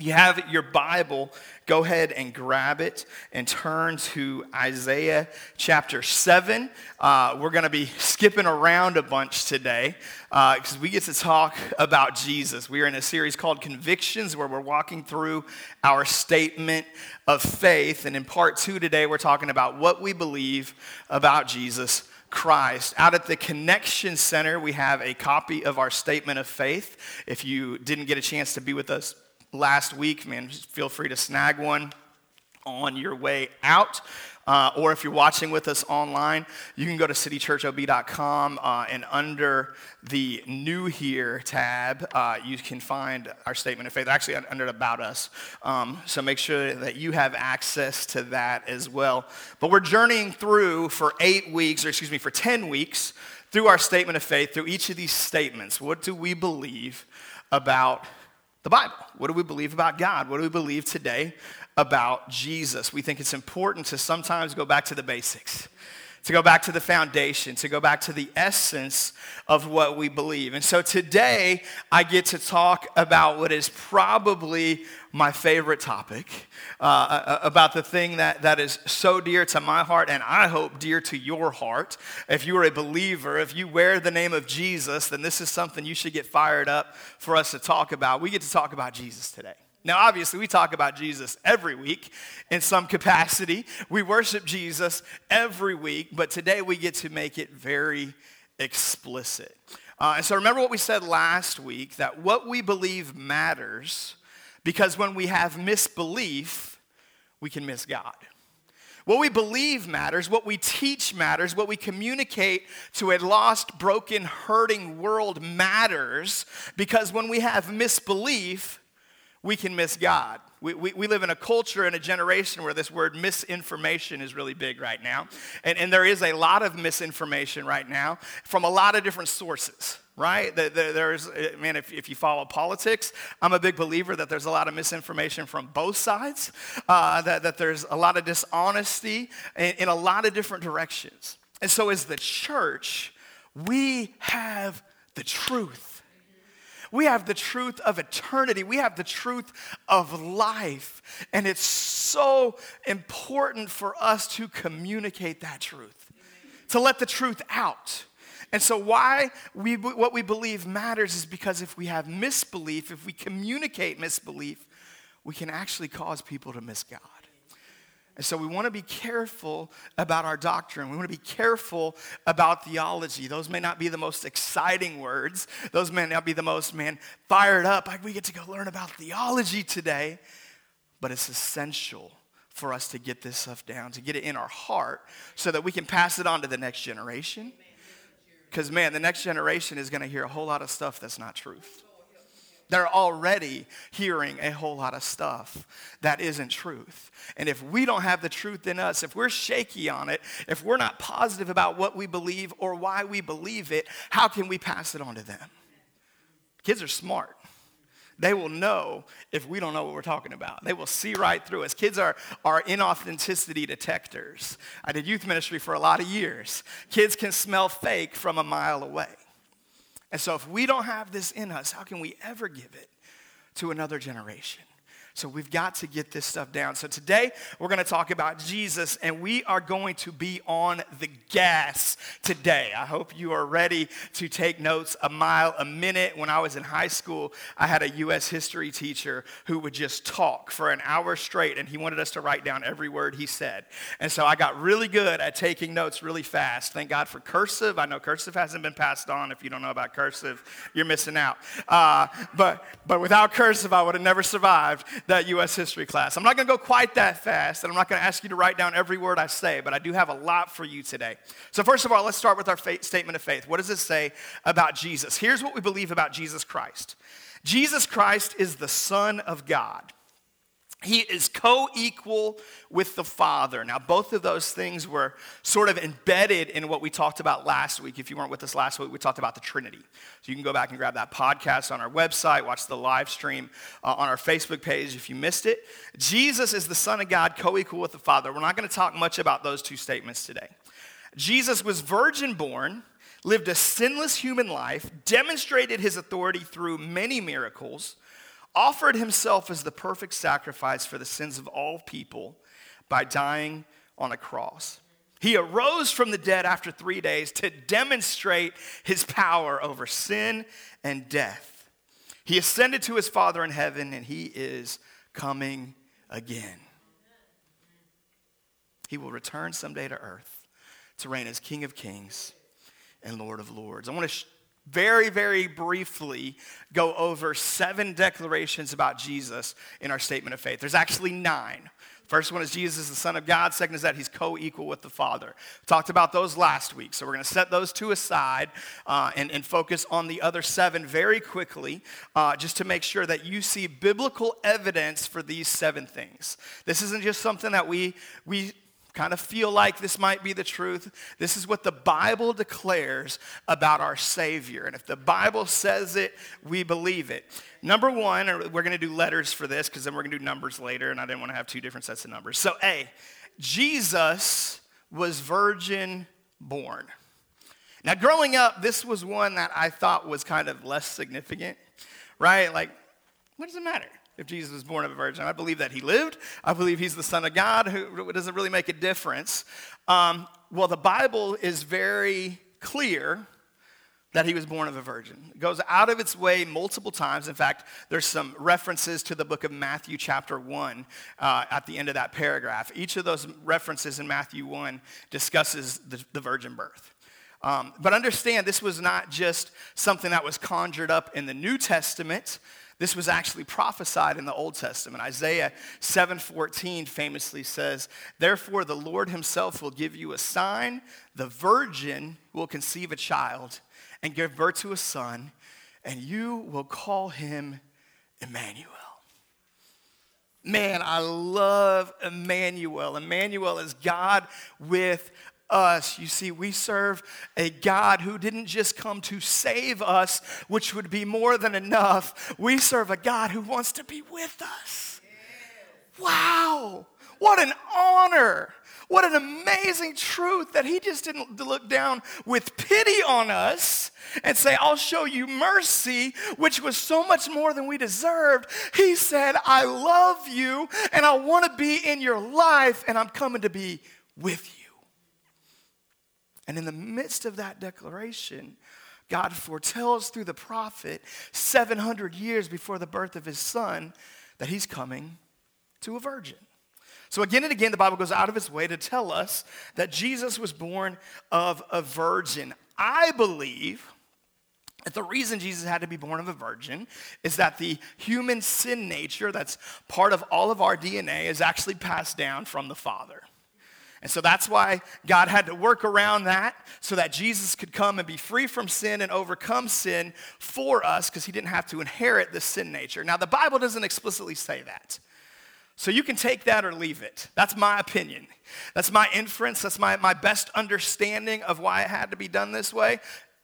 you have your Bible, go ahead and grab it and turn to Isaiah chapter 7. Uh, we're going to be skipping around a bunch today because uh, we get to talk about Jesus. We are in a series called Convictions where we're walking through our statement of faith. And in part two today, we're talking about what we believe about Jesus Christ. Out at the Connection Center, we have a copy of our statement of faith. If you didn't get a chance to be with us, last week, man, feel free to snag one on your way out. Uh, or if you're watching with us online, you can go to citychurchob.com uh, and under the New Here tab, uh, you can find our statement of faith, actually under About Us. Um, so make sure that you have access to that as well. But we're journeying through for eight weeks, or excuse me, for 10 weeks, through our statement of faith, through each of these statements. What do we believe about the Bible. What do we believe about God? What do we believe today about Jesus? We think it's important to sometimes go back to the basics, to go back to the foundation, to go back to the essence of what we believe. And so today, I get to talk about what is probably my favorite topic, uh, uh, uh, about the thing that, that is so dear to my heart and I hope dear to your heart. If you are a believer, if you wear the name of Jesus, then this is something you should get fired up for us to talk about. We get to talk about Jesus today. Now, obviously, we talk about Jesus every week in some capacity. We worship Jesus every week, but today we get to make it very explicit. Uh, and so remember what we said last week that what we believe matters because when we have misbelief, we can miss God. What we believe matters, what we teach matters, what we communicate to a lost, broken, hurting world matters because when we have misbelief, we can miss God. We, we, we, live in a culture and a generation where this word misinformation is really big right now. And, and there is a lot of misinformation right now from a lot of different sources, right? There's, uh, man, if, if you follow politics, I'm a big believer that there's a lot of misinformation from both sides, uh, that, that there's a lot of dishonesty in, in a lot of different directions. And so, as the church, we have the truth. We have the truth of eternity. We have the truth of life. And it's so important for us to communicate that truth, to let the truth out. And so, why we, what we believe matters is because if we have misbelief, if we communicate misbelief, we can actually cause people to miss God. And so we want to be careful about our doctrine. We want to be careful about theology. Those may not be the most exciting words. Those may not be the most, man, fired up. Like we get to go learn about theology today. But it's essential for us to get this stuff down, to get it in our heart so that we can pass it on to the next generation. Because, man, the next generation is going to hear a whole lot of stuff that's not truth. They're already hearing a whole lot of stuff that isn't truth. And if we don't have the truth in us, if we're shaky on it, if we're not positive about what we believe or why we believe it, how can we pass it on to them? Kids are smart. They will know if we don't know what we're talking about. They will see right through us. Kids are, are inauthenticity detectors. I did youth ministry for a lot of years. Kids can smell fake from a mile away. And so, if we don't have this in us, how can we ever give it to another generation? So we've got to get this stuff down. So today we're going to talk about Jesus and we are going to be on the gas today. I hope you are ready to take notes a mile a minute. When I was in high school, I had a US history teacher who would just talk for an hour straight and he wanted us to write down every word he said. And so I got really good at taking notes really fast. Thank God for cursive. I know cursive hasn't been passed on. If you don't know about cursive, you're missing out. Uh, but, but without cursive, I would have never survived that U.S. history class. I'm not going to go quite that fast, and I'm not going to ask you to write down every word I say, but I do have a lot for you today. So, first of all, let's start with our faith, statement of faith. What does it say about Jesus? Here's what we believe about Jesus Christ Jesus Christ is the Son of God. He is co equal with the Father. Now, both of those things were sort of embedded in what we talked about last week. If you weren't with us last week, we talked about the Trinity. So you can go back and grab that podcast on our website, watch the live stream uh, on our Facebook page if you missed it. Jesus is the Son of God, co equal with the Father. We're not going to talk much about those two statements today. Jesus was virgin born, lived a sinless human life, demonstrated his authority through many miracles offered himself as the perfect sacrifice for the sins of all people by dying on a cross. He arose from the dead after three days to demonstrate his power over sin and death. He ascended to his Father in heaven, and he is coming again. He will return someday to earth to reign as King of kings and Lord of lords. I want to sh- very, very briefly go over seven declarations about Jesus in our statement of faith. There's actually nine. First one is Jesus is the Son of God. Second is that he's co equal with the Father. Talked about those last week. So we're going to set those two aside uh, and, and, focus on the other seven very quickly, uh, just to make sure that you see biblical evidence for these seven things. This isn't just something that we, we kind of feel like this might be the truth. This is what the Bible declares about our Savior. And if the Bible says it, we believe it. Number one, we're going to do letters for this because then we're going to do numbers later, and I didn't want to have two different sets of numbers. So, A, Jesus was virgin born. Now, growing up, this was one that I thought was kind of less significant, right? Like, what does it matter? If Jesus was born of a virgin. I believe that he lived. I believe he's the Son of God. Who doesn't really make a difference. Um, well, the Bible is very clear that he was born of a virgin. It goes out of its way multiple times. In fact, there's some references to the book of Matthew, chapter 1, uh, at the end of that paragraph. Each of those references in Matthew 1 discusses the, the virgin birth. Um, but understand, this was not just something that was conjured up in the New Testament. This was actually prophesied in the Old Testament. Isaiah 7:14 famously says, "Therefore the Lord himself will give you a sign: the virgin will conceive a child and give birth to a son, and you will call him Emmanuel." Man, I love Emmanuel. Emmanuel is God with us. You see, we serve a God who didn't just come to save us, which would be more than enough. We serve a God who wants to be with us. Wow, what an honor. What an amazing truth that he just didn't look down with pity on us and say, I'll show you mercy, which was so much more than we deserved. He said, I love you and I want to be in your life and I'm coming to be with you. And in the midst of that declaration, God foretells through the prophet 700 years before the birth of his son that he's coming to a virgin. So, again and again, the Bible goes out of its way to tell us that Jesus was born of a virgin. I believe that the reason Jesus had to be born of a virgin is that the human sin nature, that's part of all of our DNA, is actually passed down from the Father. And so that's why God had to work around that so that Jesus could come and be free from sin and overcome sin for us because he didn't have to inherit the sin nature. Now, the Bible doesn't explicitly say that. So you can take that or leave it. That's my opinion. That's my inference. That's my, my best understanding of why it had to be done this way.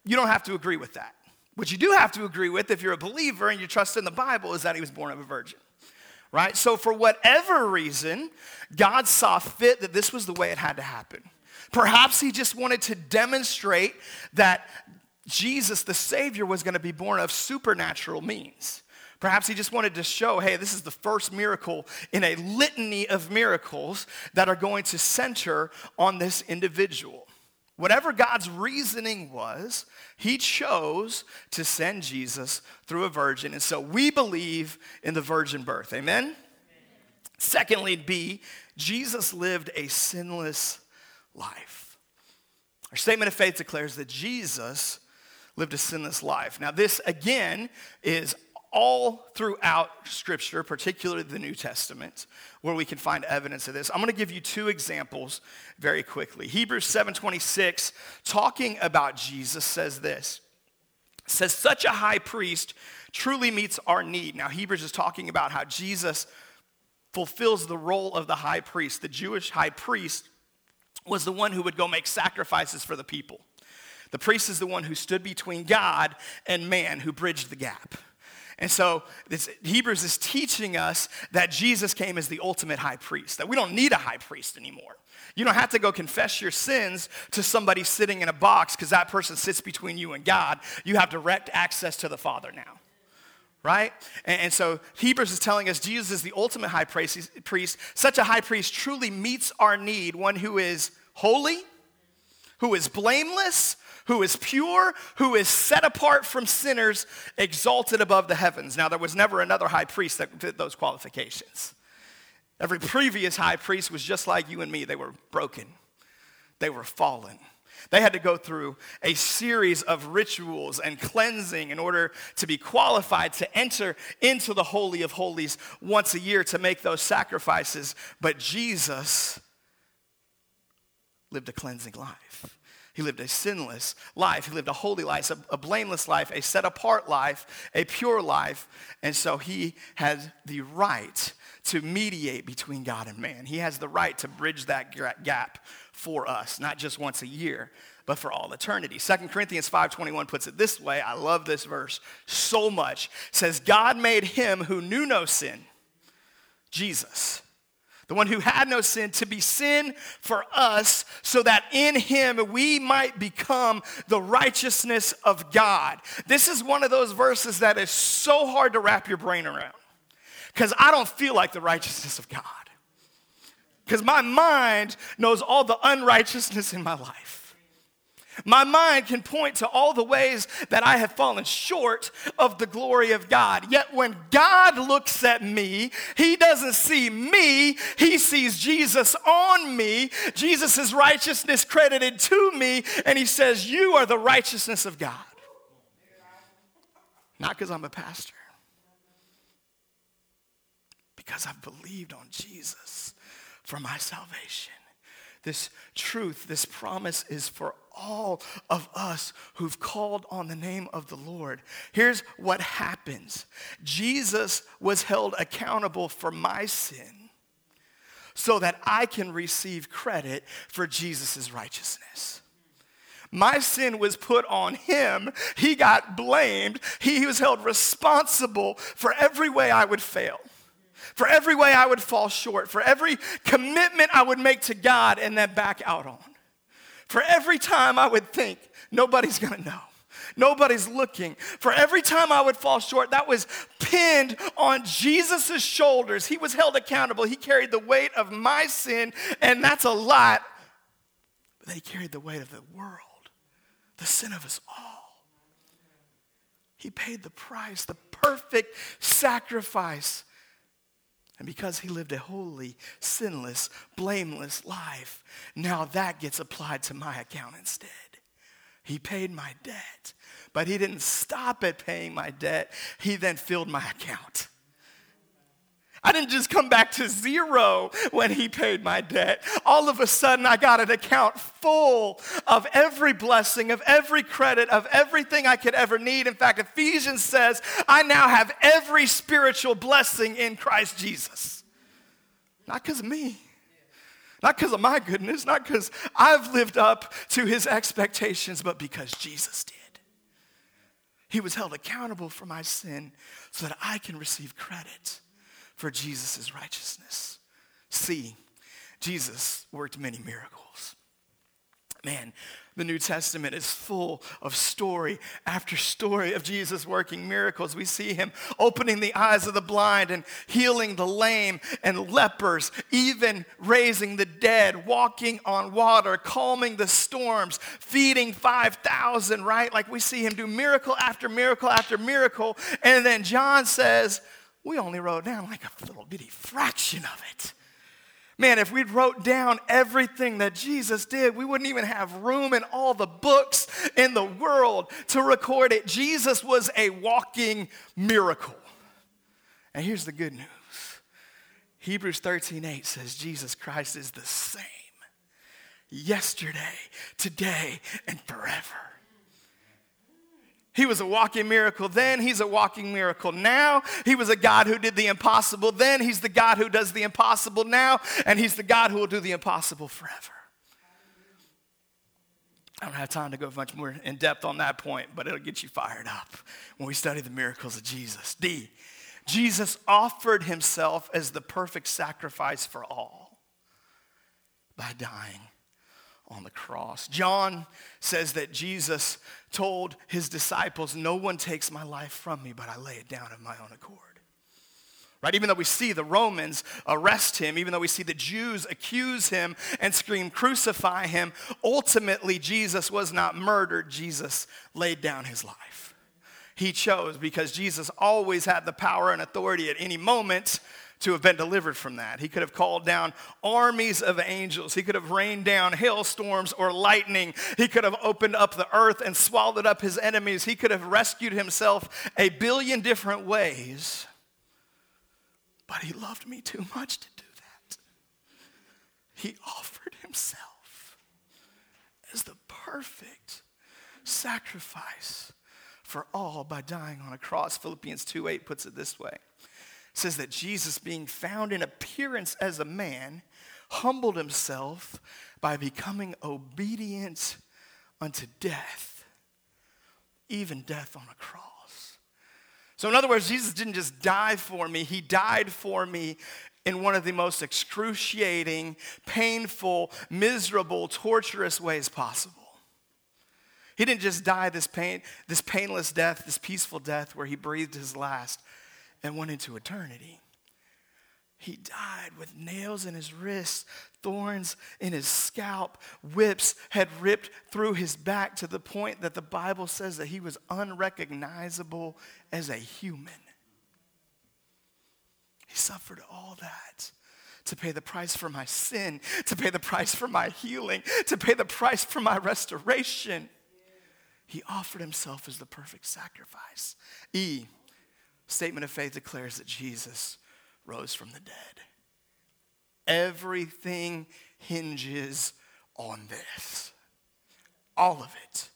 You don't have to agree with that. What you do have to agree with, if you're a believer and you trust in the Bible, is that he was born of a virgin right? So, for whatever reason, God saw fit that this was the way it had to happen. Perhaps He just wanted to demonstrate that Jesus, the Savior, was going to be born of supernatural means. Perhaps he just wanted to show, hey, this is the first miracle in a litany of miracles that are going to center on this individual. Whatever God's reasoning was, he chose to send Jesus through a virgin. And so we believe in the virgin birth. Amen? Amen? Secondly, B, Jesus lived a sinless life. Our statement of faith declares that Jesus lived a sinless life. Now, this again is all throughout Scripture, particularly the New Testament, where we can find evidence of this. I'm going to give you two examples very quickly. Hebrews 7:26, talking about Jesus, says this. says, such a high priest truly meets our need. Now, Hebrews is talking about how Jesus fulfills the role of the high priest. The Jewish high priest was the one who would go make sacrifices for the people. The priest is the one who stood between God and man, who bridged the gap. And so this, Hebrews is teaching us that Jesus came as the ultimate high priest, that we don't need a high priest anymore. You don't have to go confess your sins to somebody sitting in a box because that person sits between you and God. You have direct access to the Father now. right? And, and, so Hebrews is telling us Jesus is the ultimate high priest, priest. Such a high priest truly meets our need, one who is holy, who is blameless, who is pure, who is set apart from sinners, exalted above the heavens. Now, there was never another high priest that fit those qualifications. Every previous high priest was just like you and me. They were broken, they were fallen. They had to go through a series of rituals and cleansing in order to be qualified to enter into the Holy of Holies once a year to make those sacrifices. But Jesus lived a cleansing life. He lived a sinless life. He lived a holy life, a, a blameless life, a set apart life, a pure life. And so he had the right to mediate between God and man. He has the right to bridge that gap for us, not just once a year, but for all eternity. 2 Corinthians 5:21 puts it this way. I love this verse so much. It says God made him who knew no sin, Jesus, the one who had no sin, to be sin for us, so that in him we might become the righteousness of God. This is one of those verses that is so hard to wrap your brain around because I don't feel like the righteousness of God. Because my mind knows all the unrighteousness in my life. My mind can point to all the ways that I have fallen short of the glory of God. Yet when God looks at me, he doesn't see me, he sees Jesus on me, Jesus' righteousness credited to me, and he says, You are the righteousness of God. Not because I'm a pastor, because I've believed on Jesus for my salvation. This truth, this promise is for all of us who've called on the name of the Lord. Here's what happens Jesus was held accountable for my sin so that I can receive credit for Jesus' righteousness. My sin was put on him. He got blamed. He was held responsible for every way I would fail for every way I would fall short, for every commitment I would make to God and then back out on. For every time I would think, nobody's gonna know. Nobody's looking. For every time I would fall short, that was pinned on Jesus' shoulders. He was held accountable. He carried the weight of my sin, and that's a lot. But he carried the weight of the world, the sin of us all. He paid the price, the perfect sacrifice and because he lived a holy, sinless, blameless life, now that gets applied to my account instead. He paid my debt, but he didn't stop at paying my debt. He then filled my account. I didn't just come back to zero when he paid my debt. All of a sudden, I got an account full of every blessing, of every credit, of everything I could ever need. In fact, Ephesians says, I now have every spiritual blessing in Christ Jesus. Not because of me, not because of my goodness, not because I've lived up to his expectations, but because Jesus did. He was held accountable for my sin so that I can receive credit for Jesus' righteousness. See, Jesus worked many miracles. Man, the New Testament is full of story after story of Jesus working miracles. We see him opening the eyes of the blind and healing the lame and lepers, even raising the dead, walking on water, calming the storms, feeding 5,000, right? Like we see him do miracle after miracle after miracle. And then John says, we only wrote down like a little bitty fraction of it. Man, if we wrote down everything that Jesus did, we wouldn't even have room in all the books in the world to record it. Jesus was a walking miracle. And here's the good news Hebrews 13 8 says, Jesus Christ is the same yesterday, today, and forever. He was a walking miracle then, he's a walking miracle now. He was a God who did the impossible then, he's the God who does the impossible now, and he's the God who will do the impossible forever. I don't have time to go much more in depth on that point, but it'll get you fired up when we study the miracles of Jesus. D, Jesus offered himself as the perfect sacrifice for all by dying on the cross. John says that Jesus told his disciples, No one takes my life from me, but I lay it down of my own accord. Right? Even though we see the Romans arrest him, even though we see the Jews accuse him and scream, crucify him, ultimately Jesus was not murdered. Jesus laid down his life. He chose because Jesus always had the power and authority at any moment to have been delivered from that. He could have called down armies of angels. He could have rained down hailstorms or lightning. He could have opened up the earth and swallowed up his enemies. He could have rescued himself a billion different ways. But he loved me too much to do that. He offered himself as the perfect sacrifice for all by dying on a cross. Philippians 2 8 puts it this way says that Jesus, being found in appearance as a man, humbled himself by becoming obedient unto death, even death on a cross. So, in other words, Jesus didn't just die for me, he died for me in one of the most excruciating, painful, miserable, torturous ways possible. He didn't just die this pain, this painless death, this peaceful death where he breathed his last and went into eternity. He died with nails in his wrists, thorns in his scalp, whips had ripped through his back to the point that the Bible says that he was unrecognizable as a human. He suffered all that to pay the price for my sin, to pay the price for my healing, to pay the price for my restoration. He offered himself as the perfect sacrifice. E, statement of faith declares that Jesus rose from the dead. Everything hinges on this. All of it.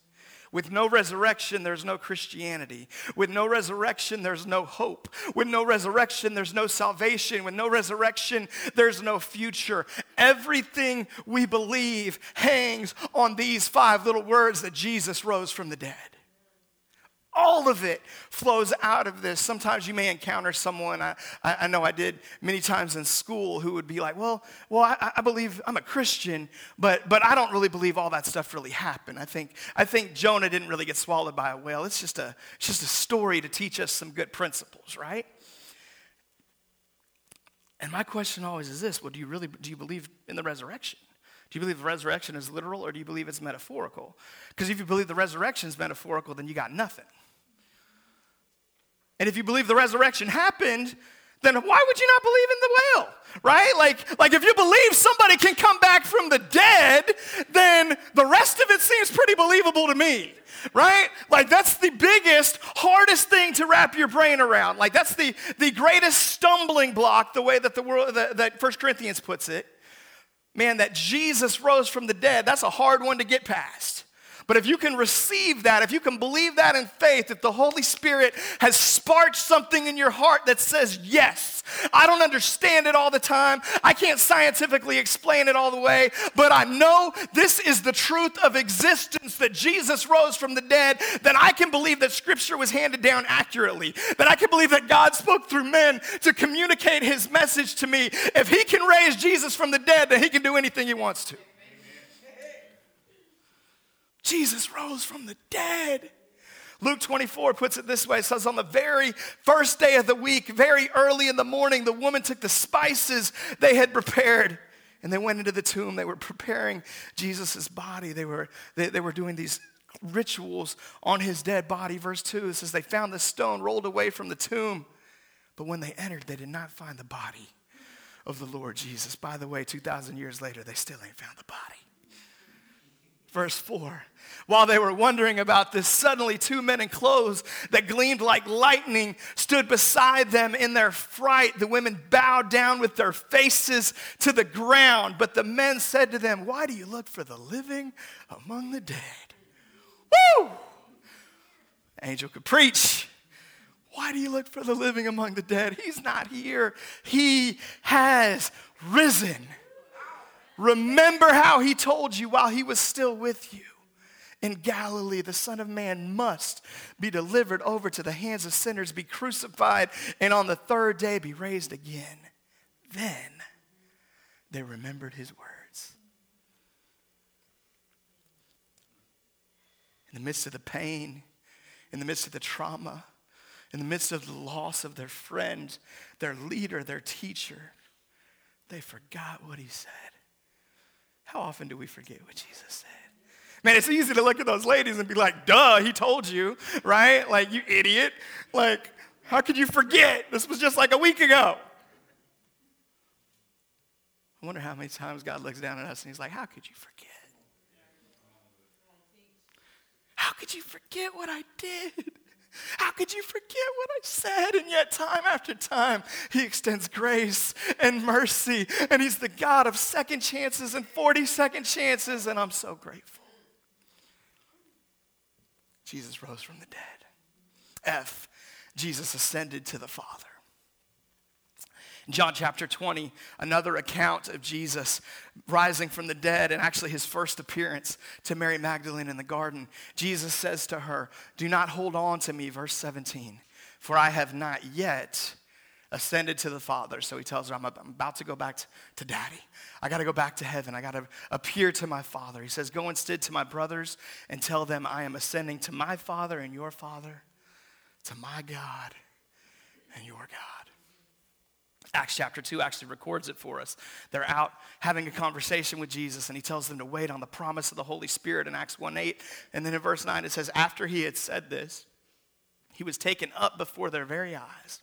With no resurrection, there's no Christianity. With no resurrection, there's no hope. With no resurrection, there's no salvation. With no resurrection, there's no future. Everything we believe hangs on these five little words that Jesus rose from the dead. All of it flows out of this. Sometimes you may encounter someone, I, I know I did many times in school, who would be like, Well, well I, I believe I'm a Christian, but, but I don't really believe all that stuff really happened. I think, I think Jonah didn't really get swallowed by a whale. It's just a, it's just a story to teach us some good principles, right? And my question always is this well, do you really do you believe in the resurrection? Do you believe the resurrection is literal or do you believe it's metaphorical? Because if you believe the resurrection is metaphorical, then you got nothing. And if you believe the resurrection happened, then why would you not believe in the whale? Right? Like, like if you believe somebody can come back from the dead, then the rest of it seems pretty believable to me. Right? Like that's the biggest, hardest thing to wrap your brain around. Like that's the, the greatest stumbling block, the way that the world that, that First Corinthians puts it. Man, that Jesus rose from the dead, that's a hard one to get past. But if you can receive that, if you can believe that in faith, if the Holy Spirit has sparked something in your heart that says, yes, I don't understand it all the time. I can't scientifically explain it all the way, but I know this is the truth of existence that Jesus rose from the dead, then I can believe that Scripture was handed down accurately, that I can believe that God spoke through men to communicate His message to me. If He can raise Jesus from the dead, then He can do anything He wants to. Jesus rose from the dead. Luke 24 puts it this way it says, On the very first day of the week, very early in the morning, the woman took the spices they had prepared and they went into the tomb. They were preparing Jesus' body. They were, they, they were doing these rituals on his dead body. Verse 2 it says, They found the stone rolled away from the tomb, but when they entered, they did not find the body of the Lord Jesus. By the way, 2,000 years later, they still ain't found the body. Verse 4 While they were wondering about this, suddenly two men in clothes that gleamed like lightning stood beside them in their fright. The women bowed down with their faces to the ground. But the men said to them, Why do you look for the living among the dead? Woo! Angel could preach. Why do you look for the living among the dead? He's not here, he has risen. Remember how he told you while he was still with you. In Galilee, the Son of Man must be delivered over to the hands of sinners, be crucified, and on the third day be raised again. Then they remembered his words. in the midst of the pain, in the midst of the trauma, in the midst of the loss of their friend, their leader, their teacher, they forgot what he said. How often do we forget what Jesus said? Man, it's easy to look at those ladies and be like, duh, he told you, right? Like, you idiot. Like, how could you forget? This was just like a week ago. I wonder how many times God looks down at us and he's like, how could you forget? How could you forget what I did? How could you forget what I said? And yet, time after time, He extends grace and mercy. And He's the God of second chances and 40 second chances. And I'm so grateful. Jesus rose from the dead. F, Jesus ascended to the Father. In John chapter 20, another account of Jesus rising from the dead and actually his first appearance to Mary Magdalene in the garden. Jesus says to her, Do not hold on to me, verse 17, for I have not yet ascended to the Father. So he tells her, I'm about to go back to daddy. I got to go back to heaven. I got to appear to my Father. He says, Go instead to my brothers and tell them I am ascending to my Father and your Father, to my God and your God. Acts chapter 2 actually records it for us. They're out having a conversation with Jesus, and he tells them to wait on the promise of the Holy Spirit in Acts 1 8. And then in verse 9, it says, After he had said this, he was taken up before their very eyes,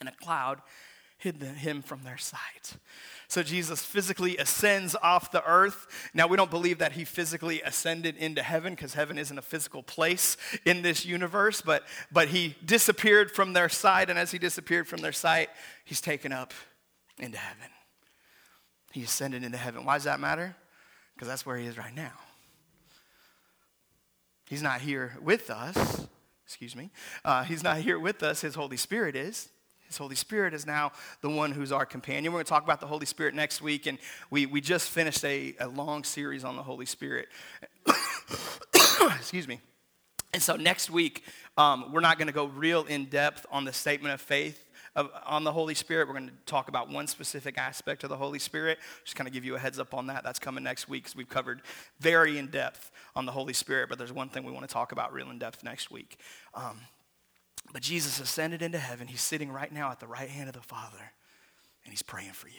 and a cloud hid him from their sight. So Jesus physically ascends off the earth. Now, we don't believe that he physically ascended into heaven because heaven isn't a physical place in this universe, but, but he disappeared from their sight. And as he disappeared from their sight, he's taken up into heaven. He ascended into heaven. Why does that matter? Because that's where he is right now. He's not here with us. Excuse me. Uh, he's not here with us. His Holy Spirit is. His Holy Spirit is now the one who's our companion. We're going to talk about the Holy Spirit next week, and we, we just finished a, a long series on the Holy Spirit. Excuse me. And so next week, um, we're not going to go real in depth on the statement of faith of, on the Holy Spirit. We're going to talk about one specific aspect of the Holy Spirit. Just kind of give you a heads up on that. That's coming next week because we've covered very in depth on the Holy Spirit, but there's one thing we want to talk about real in depth next week. Um, but Jesus ascended into heaven. He's sitting right now at the right hand of the Father, and he's praying for you.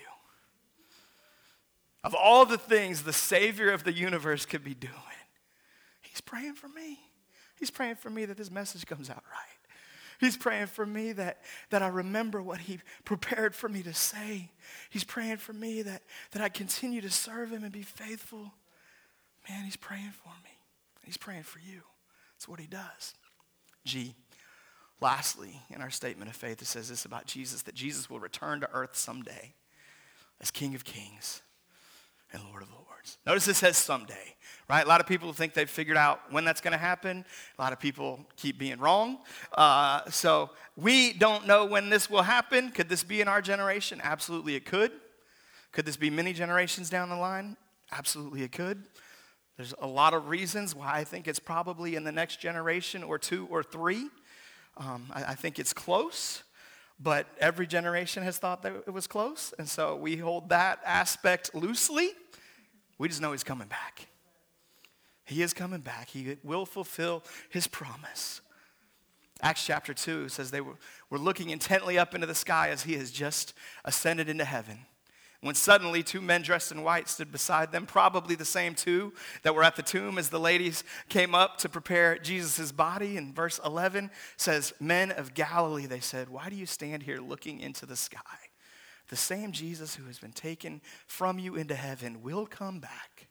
Of all the things the Savior of the universe could be doing, he's praying for me. He's praying for me that this message comes out right. He's praying for me that, that I remember what he prepared for me to say. He's praying for me that, that I continue to serve him and be faithful. Man, he's praying for me. He's praying for you. That's what he does. G. Lastly, in our statement of faith, it says this about Jesus that Jesus will return to earth someday as King of Kings and Lord of Lords. Notice it says someday, right? A lot of people think they've figured out when that's going to happen. A lot of people keep being wrong. Uh, so we don't know when this will happen. Could this be in our generation? Absolutely, it could. Could this be many generations down the line? Absolutely, it could. There's a lot of reasons why I think it's probably in the next generation or two or three. Um, I, I think it's close, but every generation has thought that it was close. And so we hold that aspect loosely. We just know he's coming back. He is coming back. He will fulfill his promise. Acts chapter 2 says they were, were looking intently up into the sky as he has just ascended into heaven when suddenly two men dressed in white stood beside them, probably the same two that were at the tomb as the ladies came up to prepare Jesus' body. And verse 11 says, Men of Galilee, they said, Why do you stand here looking into the sky? The same Jesus who has been taken from you into heaven will come back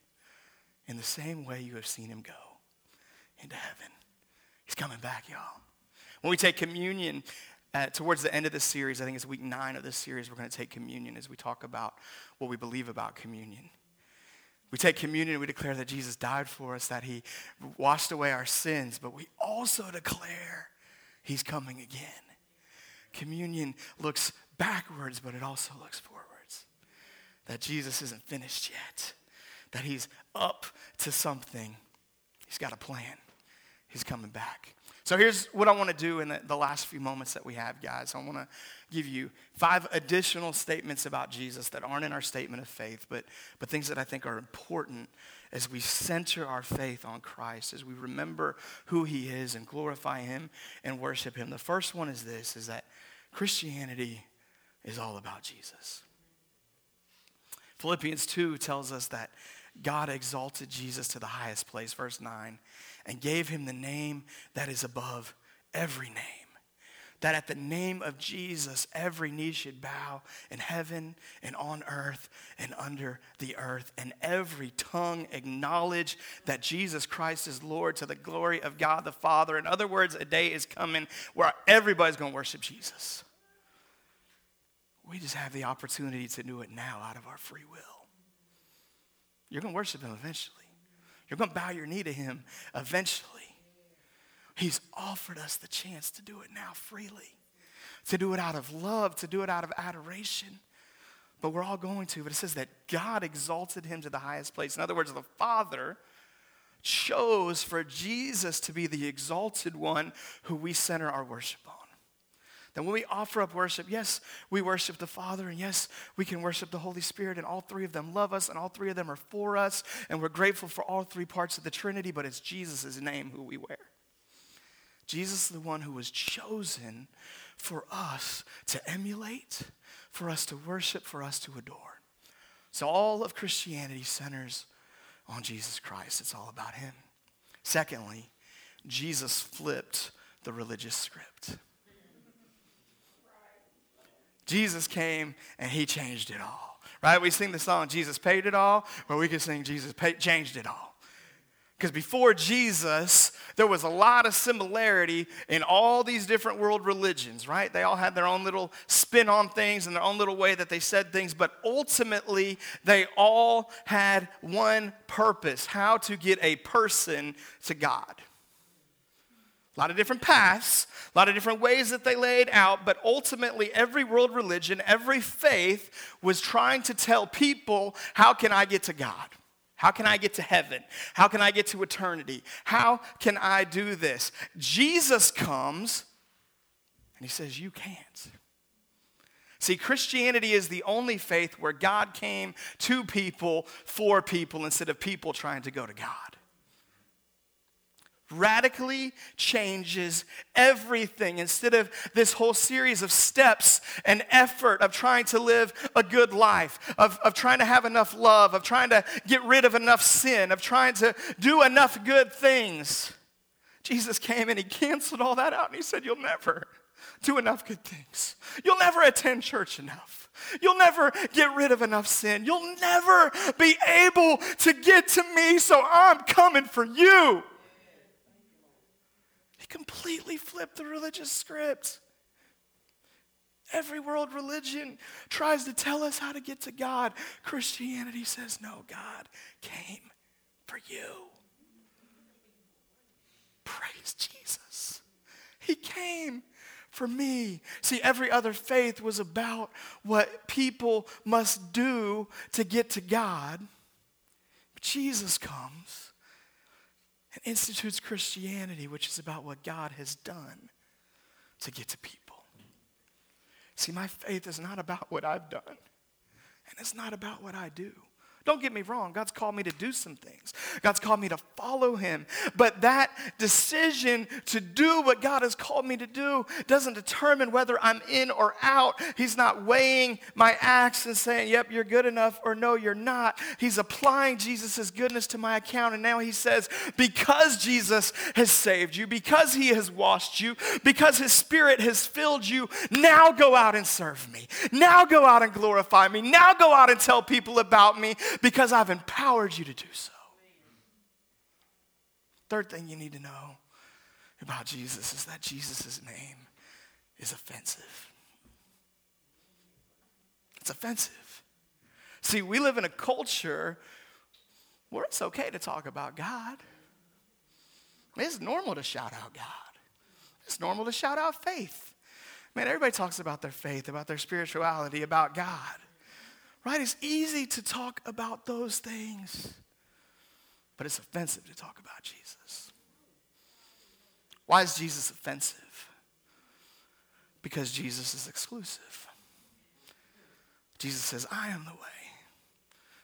in the same way you have seen him go into heaven. He's coming back, y'all. When we take communion, uh, towards the end of this series, I think it's week nine of this series, we're going to take communion as we talk about what we believe about communion. We take communion and we declare that Jesus died for us, that he washed away our sins, but we also declare he's coming again. Communion looks backwards, but it also looks forwards. That Jesus isn't finished yet, that he's up to something. He's got a plan, he's coming back. So here's what I want to do in the, the last few moments that we have, guys. I want to give you five additional statements about Jesus that aren't in our statement of faith, but, but things that I think are important as we center our faith on Christ, as we remember who he is and glorify him and worship him. The first one is this, is that Christianity is all about Jesus. Philippians 2 tells us that God exalted Jesus to the highest place, verse 9, and gave him the name that is above every name. That at the name of Jesus, every knee should bow in heaven and on earth and under the earth, and every tongue acknowledge that Jesus Christ is Lord to the glory of God the Father. In other words, a day is coming where everybody's going to worship Jesus. We just have the opportunity to do it now out of our free will. You're going to worship him eventually. You're going to bow your knee to him eventually. He's offered us the chance to do it now freely, to do it out of love, to do it out of adoration. But we're all going to. But it says that God exalted him to the highest place. In other words, the Father chose for Jesus to be the exalted one who we center our worship. That when we offer up worship, yes, we worship the Father, and yes, we can worship the Holy Spirit, and all three of them love us, and all three of them are for us, and we're grateful for all three parts of the Trinity, but it's Jesus' name who we wear. Jesus is the one who was chosen for us to emulate, for us to worship, for us to adore. So all of Christianity centers on Jesus Christ. It's all about him. Secondly, Jesus flipped the religious script. Jesus came and he changed it all. Right? We sing the song, Jesus paid it all, or we could sing, Jesus paid, changed it all. Because before Jesus, there was a lot of similarity in all these different world religions, right? They all had their own little spin on things and their own little way that they said things, but ultimately, they all had one purpose how to get a person to God. A lot of different paths, a lot of different ways that they laid out, but ultimately, every world religion, every faith was trying to tell people, how can I get to God? How can I get to heaven? How can I get to eternity? How can I do this? Jesus comes and he says, You can't. See, Christianity is the only faith where God came to people for people instead of people trying to go to God radically changes everything. Instead of this whole series of steps and effort of trying to live a good life, of, of trying to have enough love, of trying to get rid of enough sin, of trying to do enough good things, Jesus came and he canceled all that out and he said, You'll never do enough good things. You'll never attend church enough. You'll never get rid of enough sin. You'll never be able to get to me, so I'm coming for you. He completely flipped the religious script. Every world religion tries to tell us how to get to God. Christianity says, no, God came for you. Praise Jesus. He came for me. See, every other faith was about what people must do to get to God. But Jesus comes institutes Christianity, which is about what God has done to get to people. See, my faith is not about what I've done, and it's not about what I do. Don't get me wrong, God's called me to do some things. God's called me to follow Him. But that decision to do what God has called me to do doesn't determine whether I'm in or out. He's not weighing my acts and saying, yep, you're good enough, or no, you're not. He's applying Jesus' goodness to my account. And now He says, because Jesus has saved you, because He has washed you, because His Spirit has filled you, now go out and serve me. Now go out and glorify me. Now go out and tell people about me because I've empowered you to do so. Third thing you need to know about Jesus is that Jesus' name is offensive. It's offensive. See, we live in a culture where it's okay to talk about God. It's normal to shout out God. It's normal to shout out faith. Man, everybody talks about their faith, about their spirituality, about God. Right? It's easy to talk about those things, but it's offensive to talk about Jesus. Why is Jesus offensive? Because Jesus is exclusive. Jesus says, I am the way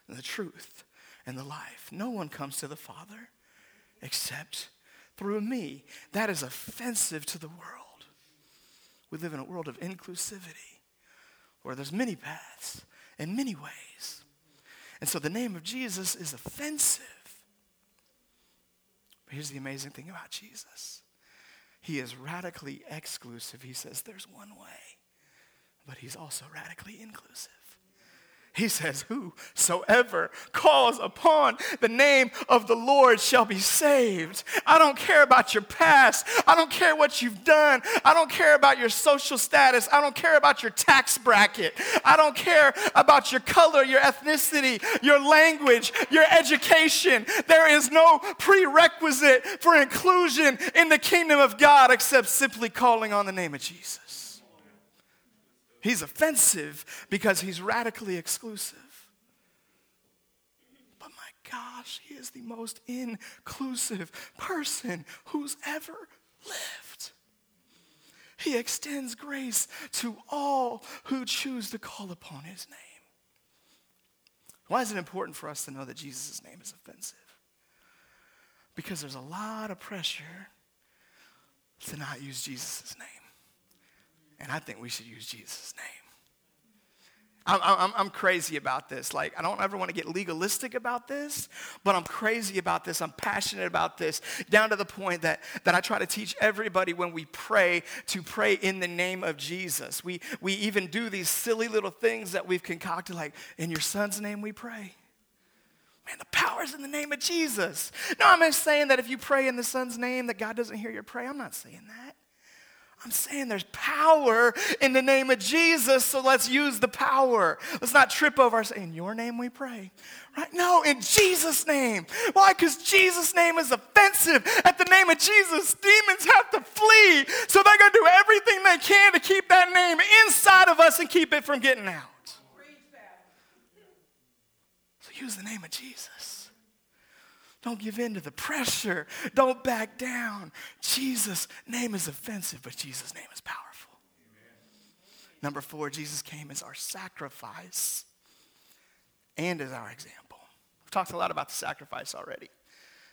and the truth and the life. No one comes to the Father except through me. That is offensive to the world. We live in a world of inclusivity where there's many paths and many ways. And so the name of Jesus is offensive. But here's the amazing thing about Jesus He is radically exclusive. He says there's one way, but He's also radically inclusive. He says, Whosoever calls upon the name of the Lord shall be saved. I don't care about your past. I don't care what you've done. I don't care about your social status. I don't care about your tax bracket. I don't care about your color, your ethnicity, your language, your education. There is no prerequisite for inclusion in the kingdom of God except simply calling on the name of Jesus. He's offensive because he's radically exclusive. But my gosh, he is the most inclusive person who's ever lived. He extends grace to all who choose to call upon his name. Why is it important for us to know that Jesus' name is offensive? Because there's a lot of pressure to not use Jesus' name. And I think we should use Jesus' name. I'm, I'm, I'm, crazy about this. Like, I don't ever want to get legalistic about this, but I'm crazy about this. I'm passionate about this, down to the point that, that I try to teach everybody when we pray to pray in the name of Jesus. We, we even do these silly little things that we've concocted, like, in your son's name we pray. Man, the power's in the name of Jesus. No, I'm not saying that if you pray in the son's name that God doesn't hear your prayer. I'm not saying that. I'm saying there's power in the name of Jesus, so let's use the power. Let's not trip over our in your name we pray. Right? No, in Jesus' name. Why? Because Jesus' name is offensive. At the name of Jesus, demons have to flee. So they're going to do everything they can to keep that name inside of us and keep it from getting out. So use the name of Jesus. Don't give in to the pressure. Don't back down. Jesus' name is offensive, but Jesus' name is powerful. Amen. Number four, Jesus came as our sacrifice and as our example. We've talked a lot about the sacrifice already.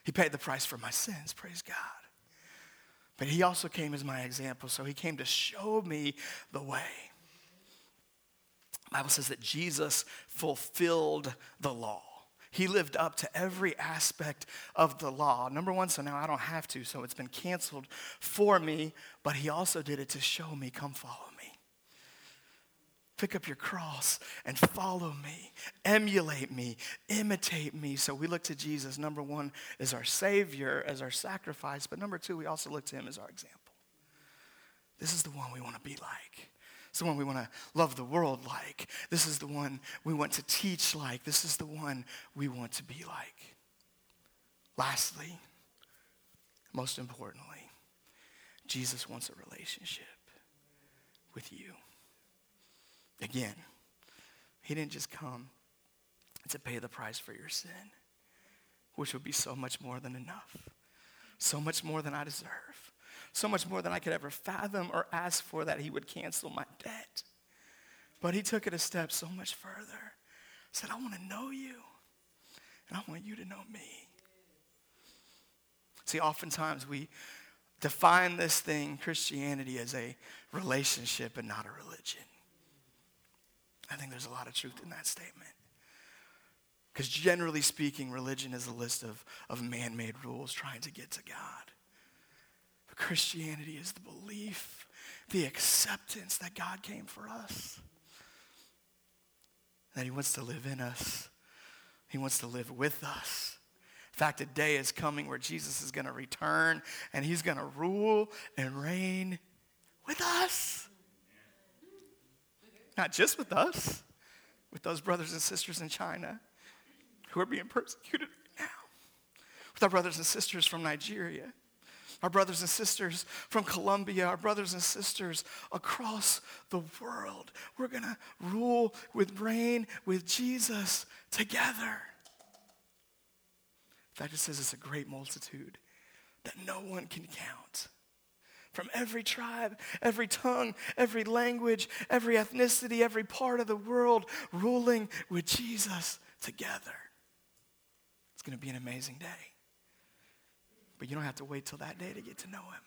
He paid the price for my sins, praise God. But he also came as my example, so he came to show me the way. The Bible says that Jesus fulfilled the law. He lived up to every aspect of the law. Number one, so now I don't have to, so it's been canceled for me, but he also did it to show me, come follow me. Pick up your cross and follow me, emulate me, imitate me. So we look to Jesus, number one, as our Savior, as our sacrifice, but number two, we also look to him as our example. This is the one we want to be like. It's the one we want to love the world like. This is the one we want to teach like. This is the one we want to be like. Lastly, most importantly, Jesus wants a relationship with you. Again, he didn't just come to pay the price for your sin, which would be so much more than enough, so much more than I deserve so much more than I could ever fathom or ask for that he would cancel my debt. But he took it a step so much further. said, I want to know you, and I want you to know me. See, oftentimes we define this thing, Christianity, as a relationship and not a religion. I think there's a lot of truth in that statement. Because generally speaking, religion is a list of, of man made rules trying to get to God. Christianity is the belief, the acceptance that God came for us, that He wants to live in us, He wants to live with us. In fact, a day is coming where Jesus is going to return and He's going to rule and reign with us. Not just with us, with those brothers and sisters in China who are being persecuted right now, with our brothers and sisters from Nigeria our brothers and sisters from Colombia, our brothers and sisters across the world. We're going to rule with reign with Jesus together. Fact, it says it's a great multitude that no one can count. from every tribe, every tongue, every language, every ethnicity, every part of the world, ruling with Jesus together. It's going to be an amazing day. But you don't have to wait till that day to get to know him.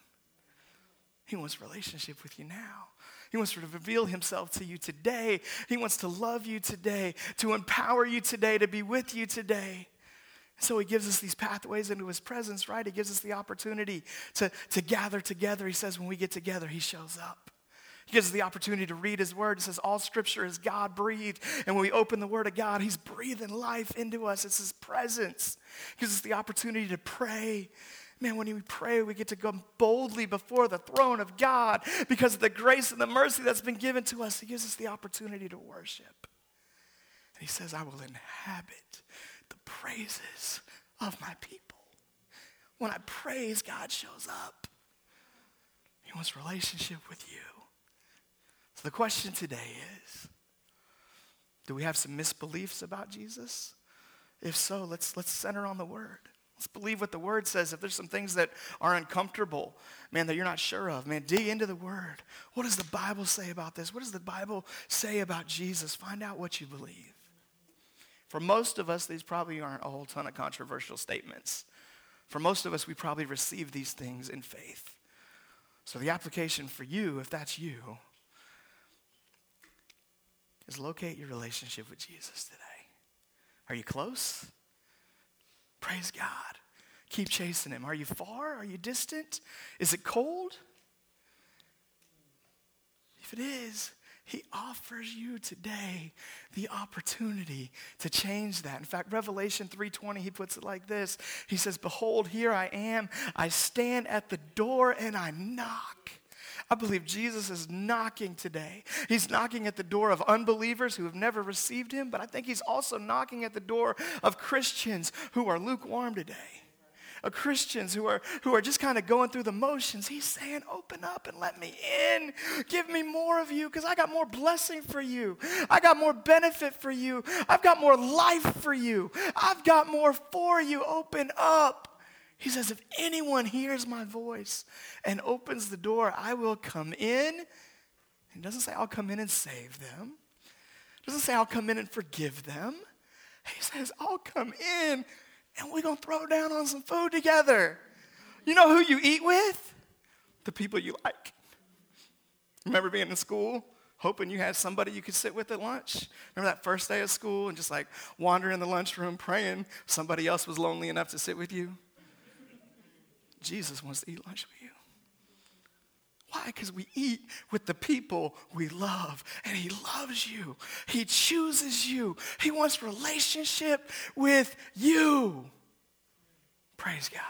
He wants relationship with you now. He wants to reveal himself to you today. He wants to love you today, to empower you today, to be with you today. So he gives us these pathways into his presence, right? He gives us the opportunity to, to gather together. He says, when we get together, he shows up. He gives us the opportunity to read his word. He says, all scripture is God breathed. And when we open the word of God, he's breathing life into us. It's his presence. He gives us the opportunity to pray. Man, when we pray, we get to go boldly before the throne of God because of the grace and the mercy that's been given to us. He gives us the opportunity to worship. And he says, I will inhabit the praises of my people. When I praise, God shows up. He wants relationship with you. So the question today is, do we have some misbeliefs about Jesus? If so, let's, let's center on the word. Let's believe what the word says. If there's some things that are uncomfortable, man, that you're not sure of, man, dig into the word. What does the Bible say about this? What does the Bible say about Jesus? Find out what you believe. For most of us, these probably aren't a whole ton of controversial statements. For most of us, we probably receive these things in faith. So the application for you, if that's you, is locate your relationship with Jesus today. Are you close? Praise God. Keep chasing him. Are you far? Are you distant? Is it cold? If it is, he offers you today the opportunity to change that. In fact, Revelation 3:20 he puts it like this. He says, "Behold, here I am. I stand at the door and I knock." I believe Jesus is knocking today. He's knocking at the door of unbelievers who have never received him, but I think he's also knocking at the door of Christians who are lukewarm today of Christians who are, who are just kind of going through the motions. He's saying, Open up and let me in. Give me more of you because I got more blessing for you. I got more benefit for you. I've got more life for you. I've got more for you. Open up. He says, If anyone hears my voice and opens the door, I will come in. He doesn't say, I'll come in and save them. It doesn't say, I'll come in and forgive them. He says, I'll come in and we're going to throw down on some food together. You know who you eat with? The people you like. Remember being in school, hoping you had somebody you could sit with at lunch? Remember that first day of school and just like wandering in the lunchroom praying somebody else was lonely enough to sit with you? Jesus wants to eat lunch with you. Why? Because we eat with the people we love. And he loves you. He chooses you. He wants relationship with you. Praise God.